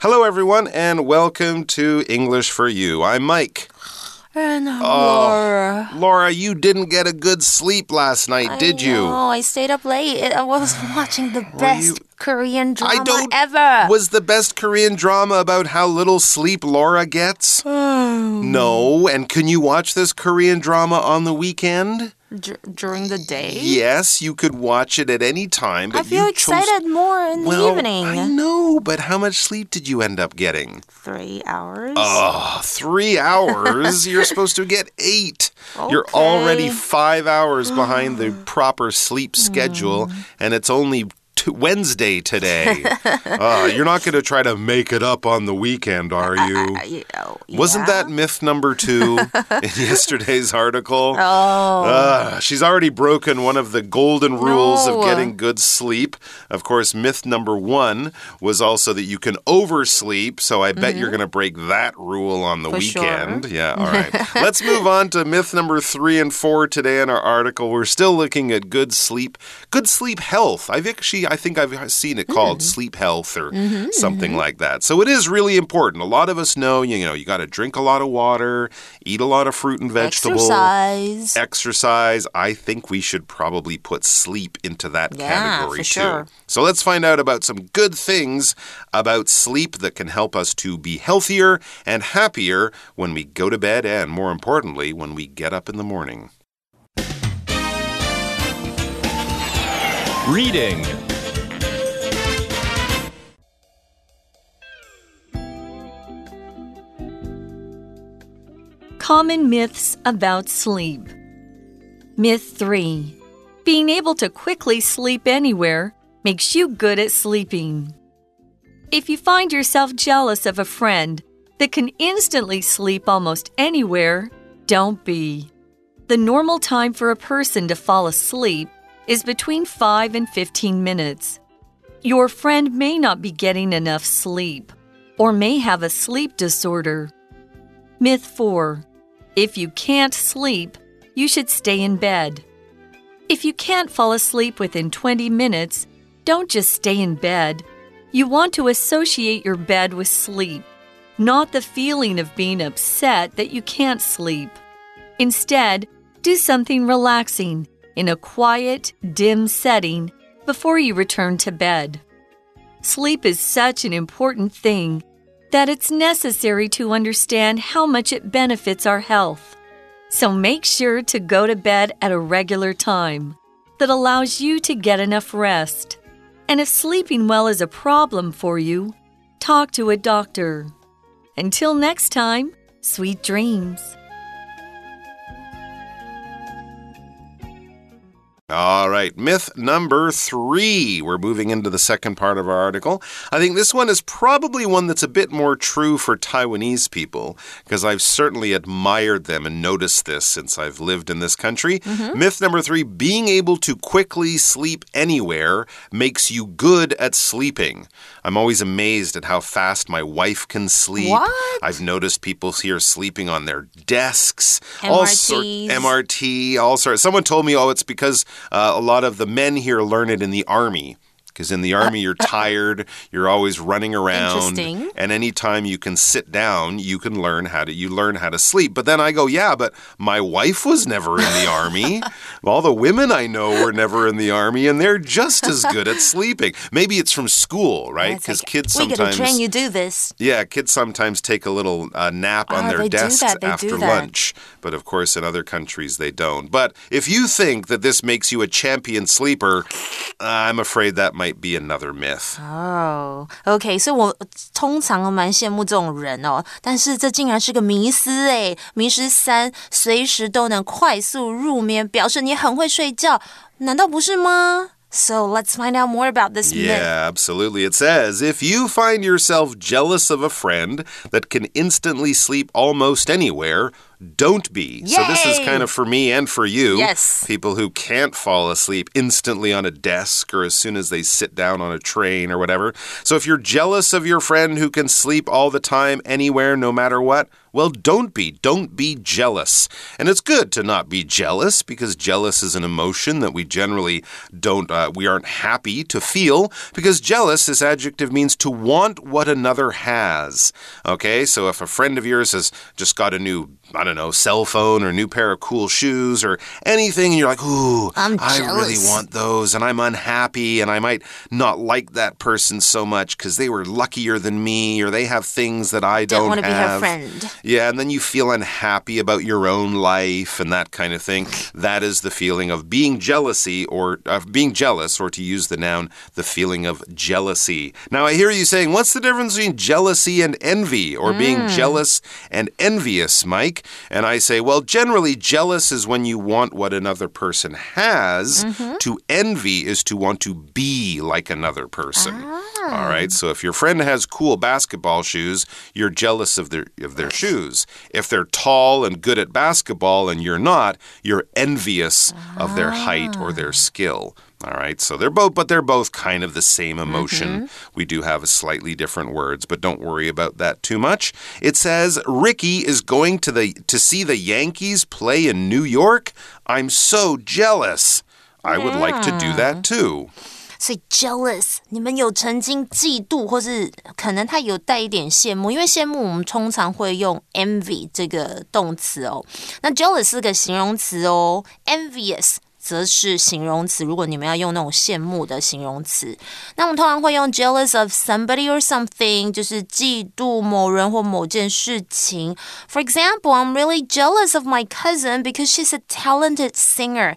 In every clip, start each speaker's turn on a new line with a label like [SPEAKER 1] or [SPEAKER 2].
[SPEAKER 1] Hello, everyone, and welcome to English for You. I'm Mike.
[SPEAKER 2] And oh, Laura.
[SPEAKER 1] Laura, you didn't get a good sleep last night,
[SPEAKER 2] I
[SPEAKER 1] did you?
[SPEAKER 2] know, I stayed up late. I was watching the best Korean drama
[SPEAKER 1] I don't.
[SPEAKER 2] ever.
[SPEAKER 1] Was the best Korean drama about how little sleep Laura gets? Oh. no. And can you watch this Korean drama on the weekend?
[SPEAKER 2] Dur- during the day?
[SPEAKER 1] Yes, you could watch it at any time. But
[SPEAKER 2] I feel
[SPEAKER 1] you chose-
[SPEAKER 2] excited more in
[SPEAKER 1] well,
[SPEAKER 2] the evening.
[SPEAKER 1] I know, but how much sleep did you end up getting?
[SPEAKER 2] Three hours.
[SPEAKER 1] Oh, three hours? You're supposed to get eight. You're already five hours behind the proper sleep schedule, hmm. and it's only Wednesday today. uh, you're not going to try to make it up on the weekend, are you?
[SPEAKER 2] Uh, you know,
[SPEAKER 1] Wasn't
[SPEAKER 2] yeah.
[SPEAKER 1] that myth number two in yesterday's article?
[SPEAKER 2] Oh.
[SPEAKER 1] Uh, she's already broken one of the golden rules of getting good sleep. Of course, myth number one was also that you can oversleep. So I bet you're going to break that rule on the
[SPEAKER 2] Mm-hmm. For sure.
[SPEAKER 1] weekend. Yeah, all right. Let's move on to myth number three and four today in our article. We're still looking at good sleep, good sleep health. I've actually, I think I've seen it called
[SPEAKER 2] Mm.
[SPEAKER 1] sleep health or
[SPEAKER 2] Mm-hmm,
[SPEAKER 1] something like that. So it is really important. A lot of us know, you know, you got to drink a lot of water, eat a lot of fruit and vegetables
[SPEAKER 2] Exercise.
[SPEAKER 1] exercise, I think we should probably put sleep into that
[SPEAKER 2] Yeah,
[SPEAKER 1] category
[SPEAKER 2] for
[SPEAKER 1] too.
[SPEAKER 2] sure.
[SPEAKER 1] So let's find out about some good things about sleep that can help us to be healthier and happier when we go to bed and more importantly, when we get up in the morning.
[SPEAKER 3] Reading.
[SPEAKER 4] Common myths about sleep. Myth 3 Being able to quickly sleep anywhere makes you good at sleeping. If you find yourself jealous of a friend that can instantly sleep almost anywhere, don't be. The normal time for a person to fall asleep is between 5 and 15 minutes. Your friend may not be getting enough sleep or may have a sleep disorder. Myth 4 If you can't sleep, you should stay in bed. If you can't fall asleep within 20 minutes, don't just stay in bed. You want to associate your bed with sleep, not the feeling of being upset that you can't sleep. Instead, do something relaxing in a quiet, dim setting before you return to bed. Sleep is such an important thing that it's necessary to understand how much it benefits our health. So make sure to go to bed at a regular time that allows you to get enough rest. And if sleeping well is a problem for you, talk to a doctor. Until next time, sweet dreams.
[SPEAKER 1] All right, myth number three. We're moving into the second part of our article. I think this one is probably one that's a bit more true for Taiwanese people because I've certainly admired them and noticed this since I've lived in this country. Myth number three being able to quickly sleep anywhere makes you good at sleeping. I'm always amazed at how fast my wife can sleep.
[SPEAKER 2] What?
[SPEAKER 1] I've noticed people here sleeping on their desks, all sort MRT, all sorts. Someone told me, oh, it's because uh, a lot of the men here learn it in the army. Because in the army, you're tired, you're always running around,
[SPEAKER 2] Interesting.
[SPEAKER 1] and anytime you can sit down, you can learn how to you learn how to sleep. But then I go, yeah, but my wife was never in the army. All the women I know were never in the army, and they're just as good at sleeping. Maybe it's from school, right? Because
[SPEAKER 2] like,
[SPEAKER 1] kids
[SPEAKER 2] we gotta
[SPEAKER 1] sometimes
[SPEAKER 2] train you do this.
[SPEAKER 1] yeah, kids sometimes take a little uh, nap on
[SPEAKER 2] Ah,
[SPEAKER 1] their desks after lunch. But of course, in other countries, they don't. But if you think that this makes you a champion sleeper, I'm afraid that might be another myth.
[SPEAKER 2] 哦、o k 所以我通常蛮羡慕这种人哦，但是这竟然是个迷思诶，迷失三，随时都能快速入眠，表示你很会睡觉，难道不是吗？So let's find out more about this myth.
[SPEAKER 1] Yeah, absolutely. It says if you find yourself jealous of a friend that can instantly sleep almost anywhere, don't be. So this is kind of for me and for you.
[SPEAKER 2] Yes.
[SPEAKER 1] People who can't fall asleep instantly on a desk or as soon as they sit down on a train or whatever. So if you're jealous of your friend who can sleep all the time, anywhere, no matter what, well, don't be. Don't be jealous. And it's good to not be jealous because jealous is an emotion that we generally don't, uh, we aren't happy to feel because jealous, this adjective means to want what another has. Okay, so if a friend of yours has just got a new, I don't know, cell phone or new pair of cool shoes or anything, and you're like, ooh,
[SPEAKER 2] I'm
[SPEAKER 1] I really want those and I'm unhappy and I might not like that person so much because they were luckier than me or they have things that I
[SPEAKER 2] Don't
[SPEAKER 1] don't,
[SPEAKER 2] want to be her
[SPEAKER 1] have.
[SPEAKER 2] friend.
[SPEAKER 1] Yeah, and then you feel unhappy about your own life and that kind of thing. That is the feeling of being jealousy or of being jealous, or to use the noun, the feeling of jealousy. Now, I hear you saying, what's the difference between jealousy and envy, or being mm. jealous and envious, Mike? And I say, well, generally, jealous is when you want what another person has. Mm-hmm. To envy is to want to be like another person. Ah. All right. So if your friend has cool basketball shoes, you're jealous of their of their shoes. If they're tall and good at basketball and you're not, you're envious of their height or their ah. skill. All right. So they're both but they're both kind of the same emotion. We do have slightly different words, but don't worry about that too much. It says Ricky is going to the to see the Yankees play in New York. I'm so jealous. I would like to do that too.
[SPEAKER 2] 所以 jealous，你们有曾经嫉妒，或是可能他有带一点羡慕，因为羡慕我们通常会用 envy 这个动词哦。那 jealous 是个形容词哦，envious 则是形容词。如果你们要用那种羡慕的形容词，那我们通常会用 jealous of somebody or something，就是嫉妒某人或某件事情。For example, I'm really jealous of my cousin because she's a talented singer.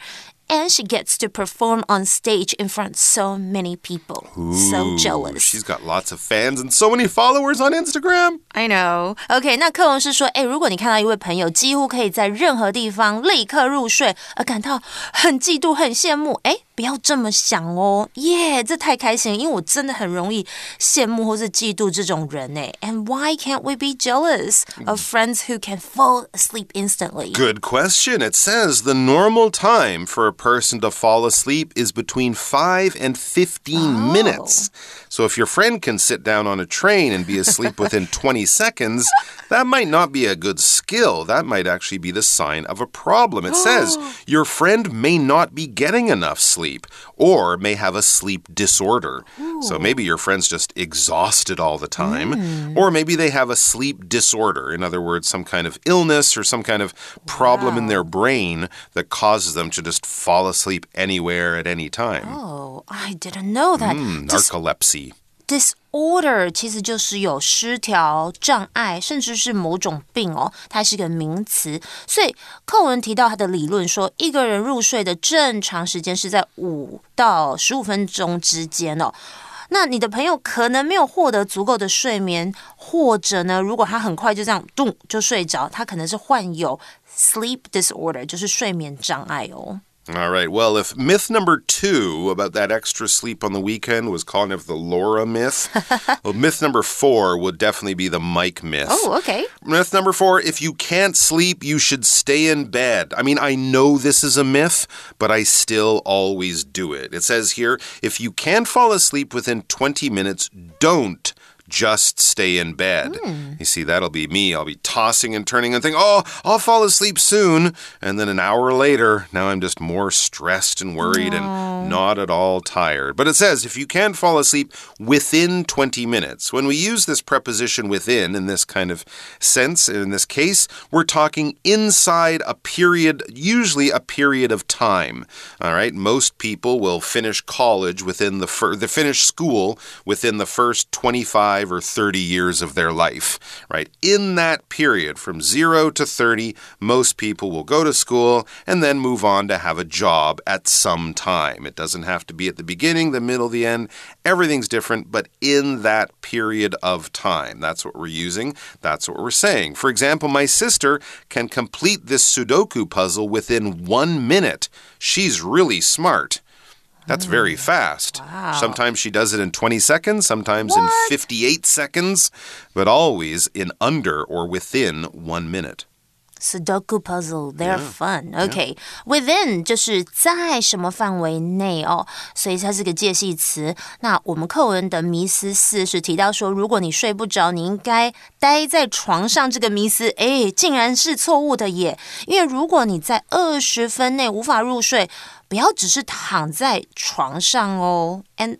[SPEAKER 2] And she gets to perform on stage in front of so many people. so
[SPEAKER 1] Ooh,
[SPEAKER 2] jealous.
[SPEAKER 1] She's got lots of fans and so many followers on Instagram.
[SPEAKER 2] I know. OK，那课文是说，哎，如果你看到一位朋友几乎可以在任何地方立刻入睡，而感到很嫉妒、很羡慕，哎， 不要这么想哦，耶、这太开心了，因为我真的很容易羡慕或是嫉妒这种人哎。And why can't we be jealous of friends who can fall asleep instantly?
[SPEAKER 1] Good question. It says the normal time for a person to fall asleep is between 5 and 15 minutes. So if your friend can sit down on a train and be asleep within 20 seconds, that might not be a good skill. That might actually be the sign of a problem. It says your friend may not be getting enough sleep or may have a sleep disorder. So maybe your friend's just exhausted all the time, hmm. or maybe they have a sleep disorder. In other words, some kind of illness or some kind of problem in their brain that causes them to just fall asleep anywhere at any time.
[SPEAKER 2] Oh, I didn't know that.
[SPEAKER 1] Hmm,
[SPEAKER 2] Dis-
[SPEAKER 1] narcolepsy.
[SPEAKER 2] Disorder 其实就是有失调、障碍，甚至是某种病哦，它是一个名词。所以课文提到他的理论说，一个人入睡的正常时间是在五到十五分钟之间哦。那你的朋友可能没有获得足够的睡眠，或者呢，如果他很快就这样咚就睡着，他可能是患有 sleep disorder，就是睡眠障碍哦。
[SPEAKER 1] All right. Well, if myth number two about that extra sleep on the weekend was kind of the Laura myth, well, myth number four would definitely be the Mike myth.
[SPEAKER 2] Oh, okay.
[SPEAKER 1] Myth number four if you can't sleep, you should stay in bed. I mean, I know this is a myth, but I still always do it. It says here if you can't fall asleep within 20 minutes, don't just stay in bed. Hmm. You see, that'll be me. I'll be tossing and turning and think, oh, I'll fall asleep soon. And then an hour later, now I'm just more stressed and worried and not at all tired. But it says if you can't fall asleep within 20 minutes, when we use this preposition within in this kind of sense, in this case, we're talking inside a period, usually a period of time. All right. Most people will finish college within the first, they finish school within the first 25 or 30 years of their life, right? In that period, from zero to 30, most people will go to school and then move on to have a job at some time. It doesn't have to be at the beginning, the middle, the end. Everything's different, but in that period of time. That's what we're using. That's what we're saying. For example, my sister can complete this Sudoku puzzle within one minute. She's really smart. That's very fast. Sometimes she does it in 20 seconds, sometimes in 58 seconds, but always in under or within one minute.
[SPEAKER 2] Sudoku puzzle, they're fun. OK, within 就是在什么范围内哦，所以它是个介系词。那我们课文的迷思四是提到说，如果你睡不着，你应该待在床上。这个迷思，哎，竟然是错误的耶！因为如果你在二十分内无法入睡， 不要只是躺在床上哦。And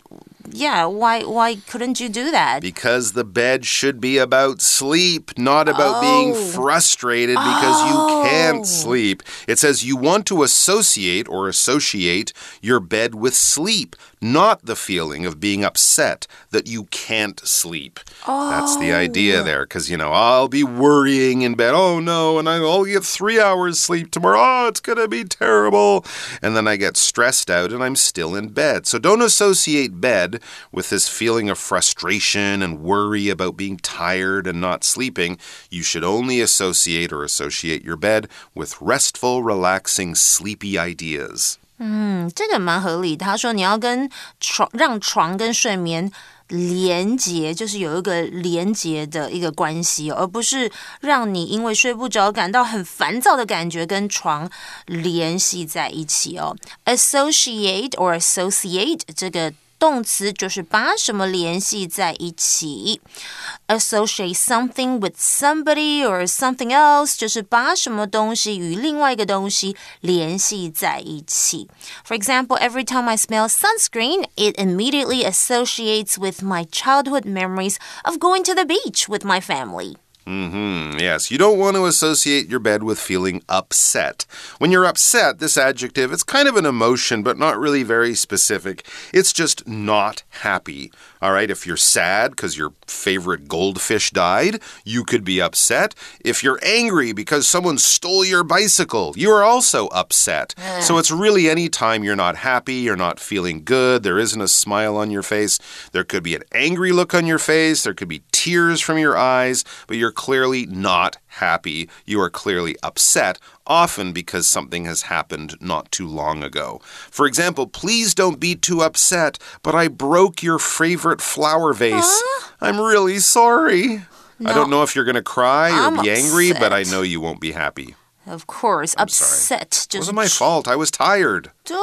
[SPEAKER 2] yeah, why why couldn't you do that?
[SPEAKER 1] Because the bed should be about sleep, not about oh. being frustrated because oh. you can't sleep. It says you want to associate or associate your bed with sleep, not the feeling of being upset that you can't sleep. Oh. That's the idea oh. there because you know, I'll be worrying in bed. Oh no, and I'll get 3 hours sleep tomorrow. Oh, it's going to be terrible. And then I get stressed out and I'm still in bed. So don't associate bed with this feeling of frustration and worry about being tired and not sleeping, you should only associate or associate your bed with restful, relaxing, sleepy ideas.
[SPEAKER 2] 嗯，这个蛮合理。他说你要跟床让床跟睡眠连接，就是有一个连接的一个关系，而不是让你因为睡不着感到很烦躁的感觉跟床联系在一起哦。Associate or associate 这个动词就是把什么联系在一起，associate something with somebody or something else 就是把什么东西与另外一个东西联系在一起。For example, every time I smell sunscreen, it immediately associates with my childhood memories of going to the beach with my family.
[SPEAKER 1] Mm-hmm. Yes, you don't want to associate your bed with feeling upset. When you're upset, this adjective, it's kind of an emotion, but not really very specific. It's just not happy. All right, if you're sad because your favorite goldfish died, you could be upset. If you're angry because someone stole your bicycle, you are also upset. so it's really any time you're not happy, you're not feeling good, there isn't a smile on your face. There could be an angry look on your face, there could be tears from your eyes, but you're clearly not happy. You are clearly upset, often because something has happened not too long ago. For example, please don't be too upset, but I broke your favorite flower vase. Huh? I'm really sorry. No, I don't know if you're going to cry or I'm be angry, upset. but I know you won't be happy.
[SPEAKER 2] Of course, I'm upset
[SPEAKER 1] sorry. wasn't my fault. I was tired.
[SPEAKER 2] 对，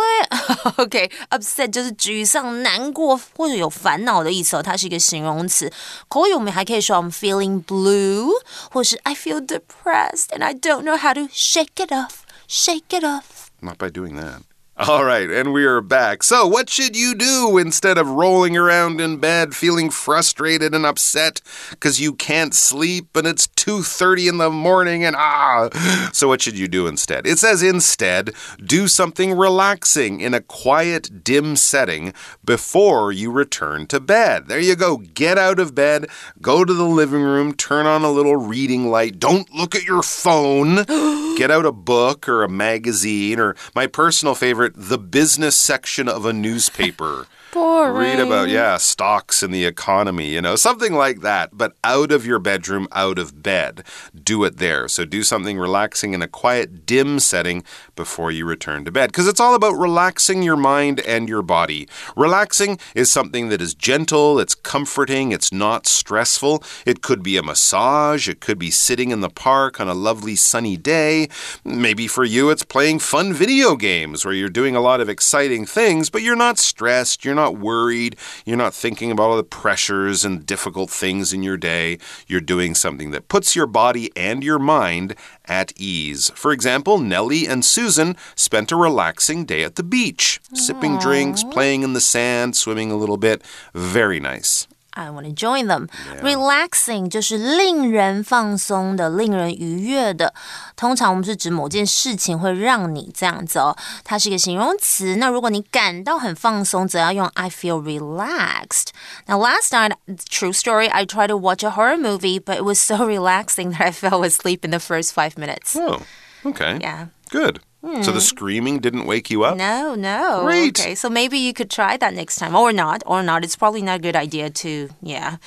[SPEAKER 2] OK，upset 就是沮丧、难过或者有烦恼的意思哦，它是一个形容词。口语我们还可以说 I'm feeling blue，或是 I feel depressed and I don't know how to shake it off. Shake it off.
[SPEAKER 1] Not by doing that. All right, and we are back. So, what should you do instead of rolling around in bed feeling frustrated and upset because you can't sleep and it's 2:30 in the morning and ah. So what should you do instead? It says instead, do something relaxing in a quiet, dim setting before you return to bed. There you go. Get out of bed, go to the living room, turn on a little reading light. Don't look at your phone. Get out a book or a magazine or my personal favorite the business section of a newspaper.
[SPEAKER 2] Boring.
[SPEAKER 1] Read about, yeah, stocks and the economy, you know, something like that, but out of your bedroom, out of bed. Do it there. So do something relaxing in a quiet, dim setting before you return to bed. Because it's all about relaxing your mind and your body. Relaxing is something that is gentle, it's comforting, it's not stressful. It could be a massage, it could be sitting in the park on a lovely sunny day. Maybe for you, it's playing fun video games where you're doing a lot of exciting things, but you're not stressed, you're not worried. You're not thinking about all the pressures and difficult things in your day. You're doing something that puts your body and your mind at ease. For example, Nellie and Susan spent a relaxing day at the beach, Aww. sipping drinks, playing in the sand, swimming a little bit. Very nice.
[SPEAKER 2] I want to join them. Yeah. Relaxing 就是令人放松的、令人愉悦的。通常我们是指某件事情会让你这样子哦，它是一个形容词。那如果你感到很放松，则要用 I feel relaxed. Now last night, true story, I tried to watch a horror movie, but it was so relaxing that I fell asleep in the first five minutes.
[SPEAKER 1] Oh, okay.
[SPEAKER 2] Yeah.
[SPEAKER 1] Good. Hmm. So the screaming didn't wake you up?
[SPEAKER 2] No, no.
[SPEAKER 1] Great.
[SPEAKER 2] Okay, so maybe you could try that next time, or not, or not. It's probably not a good idea to, yeah.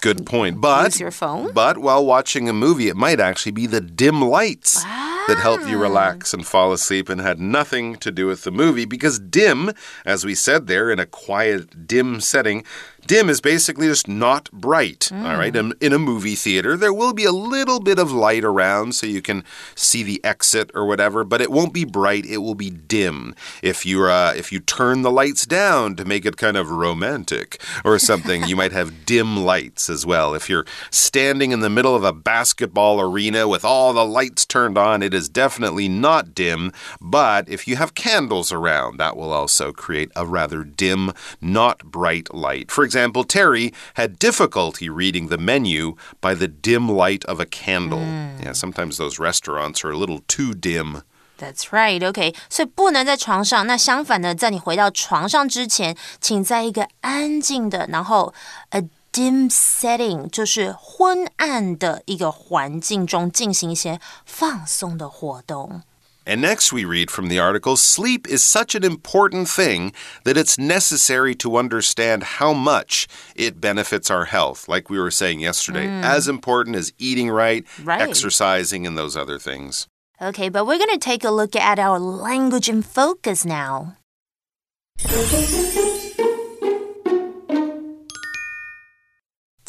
[SPEAKER 1] Good point. But
[SPEAKER 2] use your phone.
[SPEAKER 1] But while watching a movie, it might actually be the dim lights that help you relax and fall asleep, and had nothing to do with the movie because dim, as we said there, in a quiet, dim setting Dim is basically just not bright. All right. In, in a movie theater, there will be a little bit of light around so you can see the exit or whatever, but it won't be bright. It will be dim. If you uh, if you turn the lights down to make it kind of romantic or something, you might have dim lights as well. If you're standing in the middle of a basketball arena with all the lights turned on, it is definitely not dim. But if you have candles around, that will also create a rather dim, not bright light. For example, Terry had difficulty reading the menu by the dim light of a candle. Yeah, sometimes those restaurants are a little too dim.
[SPEAKER 2] That's right, OK，所以不能在床上。那相反的，在你回到床上之前，请在一个安静的，然后 a dim setting，就是昏暗的一个环境中进行一些放松的活动。
[SPEAKER 1] And next, we read from the article Sleep is such an important thing that it's necessary to understand how much it benefits our health. Like we were saying yesterday, as important as eating right,
[SPEAKER 2] Right.
[SPEAKER 1] exercising, and those other things.
[SPEAKER 2] Okay, but we're going to take a look at our language in focus now.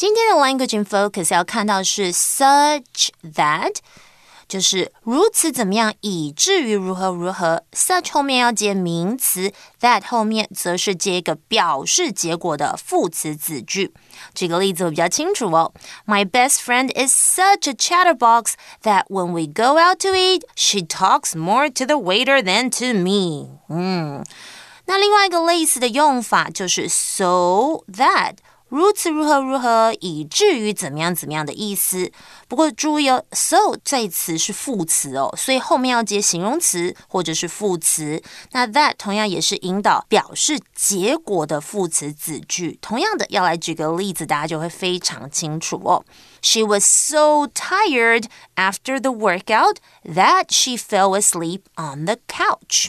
[SPEAKER 2] 今天的 language in focus 要看到是 such that，就是如此怎么样，以至于如何如何。such 后面要接名词，that 后面则是接一个表示结果的副词子句。举个例子会比较清楚哦。My best friend is such a chatterbox that when we go out to eat, she talks more to the waiter than to me。嗯，那另外一个类似的用法就是 so that。 如此如何如何，以至于怎么样怎么样的意思。不过注意哦，so 这一词是副词哦，所以后面要接形容词或者是副词。那 that 同样也是引导表示结果的副词子句。同样的，要来举个例子，大家就会非常清楚哦。She was so tired after the workout that she fell asleep on the couch.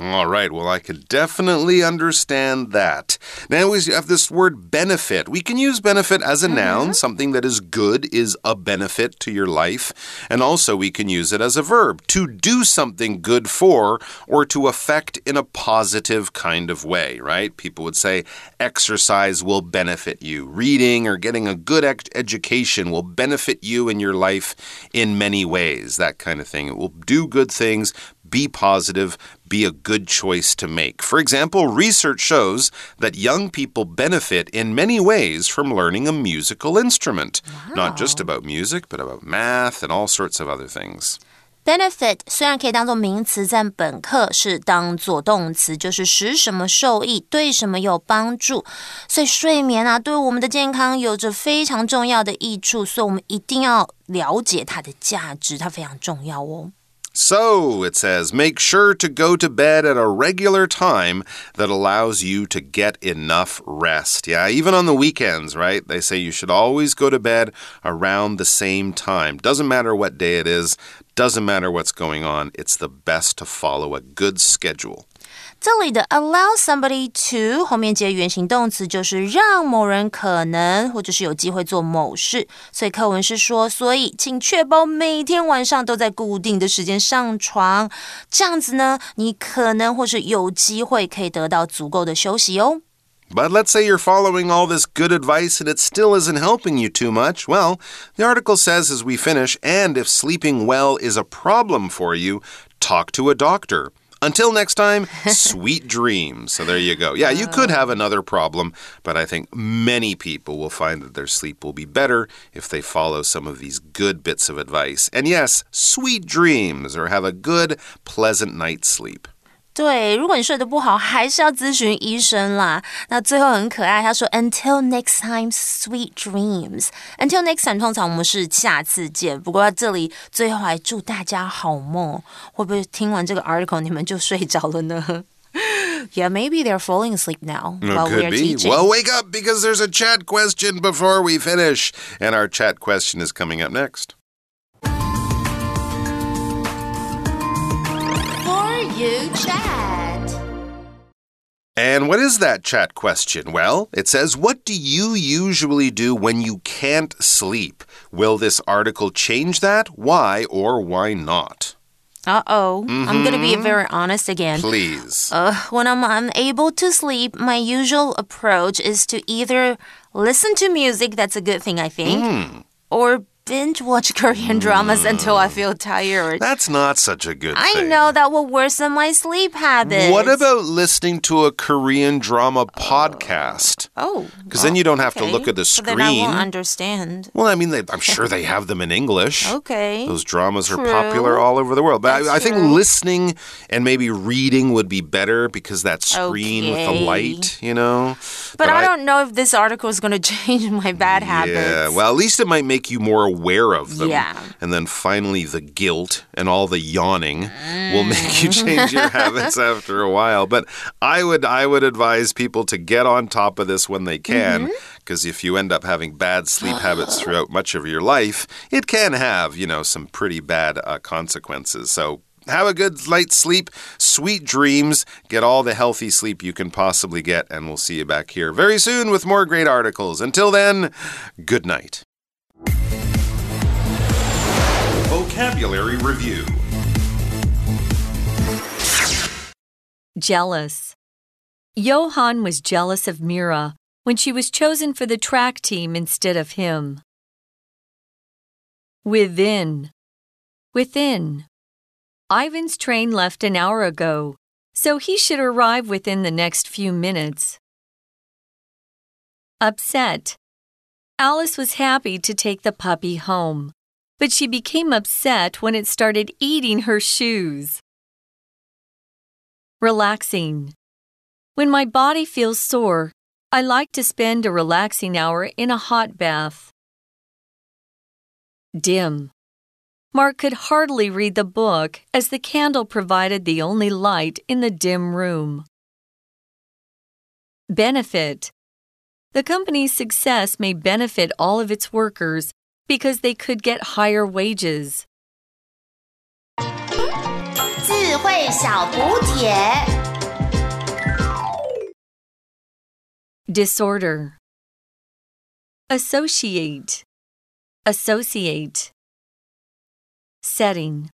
[SPEAKER 1] All right, well, I could definitely understand that. Now we have this word benefit. We can use benefit as a mm-hmm. noun. Something that is good is a benefit to your life. And also, we can use it as a verb to do something good for or to affect in a positive kind of way, right? People would say exercise will benefit you. Reading or getting a good education will benefit you in your life in many ways, that kind of thing. It will do good things, be positive, be a good choice to make. For example, research shows that young people benefit in many ways from learning a musical instrument. Not just about music, but about math and all sorts of other things.
[SPEAKER 2] Benefit 虽然可以当做名词，在本课是当做动词，就是使什么受益，对什么有帮助。所以睡眠啊，对我们的健康有着非常重要的益处，所以我们一定要了解它的价值，它非常重要哦。
[SPEAKER 1] So, it says, make sure to go to bed at a regular time that allows you to get enough rest. Yeah, even on the weekends, right? They say you should always go to bed around the same time. Doesn't matter what day it is, doesn't matter what's going on. It's the best to follow a good schedule.
[SPEAKER 2] 这里的 allow somebody to 后面接原形动词，就是让某人可能或者是有机会做某事。所以课文是说，所以请确保每天晚上都在固定的时间上床，这样子呢，你可能或是有机会可以得到足够的休息哦。
[SPEAKER 1] But let's say you're following all this good advice and it still isn't helping you too much. Well, the article says as we finish, and if sleeping well is a problem for you, talk to a doctor. Until next time, sweet dreams. So there you go. Yeah, you could have another problem, but I think many people will find that their sleep will be better if they follow some of these good bits of advice. And yes, sweet dreams or have a good, pleasant night's sleep.
[SPEAKER 2] 对，如果你睡得不好，还是要咨询医生啦。那最后很可爱，他说 “Until next time, sweet dreams.” Until next time，通常我们是下次见。不过这里最后还祝大家好梦。会不会听完这个 article 你们就睡着了呢？Yeah, maybe they're falling asleep now
[SPEAKER 1] It
[SPEAKER 2] while we
[SPEAKER 1] could
[SPEAKER 2] are
[SPEAKER 1] be.
[SPEAKER 2] teaching.
[SPEAKER 1] Well, wake up because there's a chat question before we finish. And our chat question is coming up next.
[SPEAKER 2] You, chat.
[SPEAKER 1] And what is that chat question? Well, it says, What do you usually do when you can't sleep? Will this article change that? Why or why not?
[SPEAKER 2] Uh oh. I'm going to be very honest again.
[SPEAKER 1] Please.
[SPEAKER 2] Uh, when I'm unable to sleep, my usual approach is to either listen to music, that's a good thing, I think, or binge watch Korean dramas until I feel tired.
[SPEAKER 1] That's not such a good thing.
[SPEAKER 2] I
[SPEAKER 1] thing.
[SPEAKER 2] know that will worsen my sleep habits.
[SPEAKER 1] What about listening to a Korean drama oh. podcast?
[SPEAKER 2] Oh.
[SPEAKER 1] Because then you don't have to look at the
[SPEAKER 2] But then I won't
[SPEAKER 1] screen.
[SPEAKER 2] understand.
[SPEAKER 1] Well, I mean, they, I'm sure they have them in English.
[SPEAKER 2] Okay.
[SPEAKER 1] Those dramas are popular all over the world. But I, I think
[SPEAKER 2] true.
[SPEAKER 1] listening and maybe reading would be better because that screen with the light, you know?
[SPEAKER 2] But, I, don't know if this article is going to change my bad habits.
[SPEAKER 1] Yeah, well, at least it might make you more aware of them.
[SPEAKER 2] Yeah.
[SPEAKER 1] And then finally, the guilt and all the yawning will make you change your habits after a while. But I would, I would advise people to get on top of this when they can, because if you end up having bad sleep habits throughout much of your life, it can have, you know, some pretty bad uh, consequences. So. Have a good light sleep, sweet dreams, get all the healthy sleep you can possibly get, and we'll see you back here very soon with more great articles. Until then, good night. Vocabulary Review
[SPEAKER 4] Jealous. Johan was jealous of Mira when she was chosen for the track team instead of him. Within. Within. Ivan's train left an hour ago, so he should arrive within the next few minutes. Upset. Alice was happy to take the puppy home, but she became upset when it started eating her shoes. Relaxing. When my body feels sore, I like to spend a relaxing hour in a hot bath. Dim. Mark could hardly read the book as the candle provided the only light in the dim room. Benefit. The company's success may benefit all of its workers because they could get higher wages.
[SPEAKER 3] 智慧小补帖。
[SPEAKER 4] Disorder. Associate. Associate. Setting.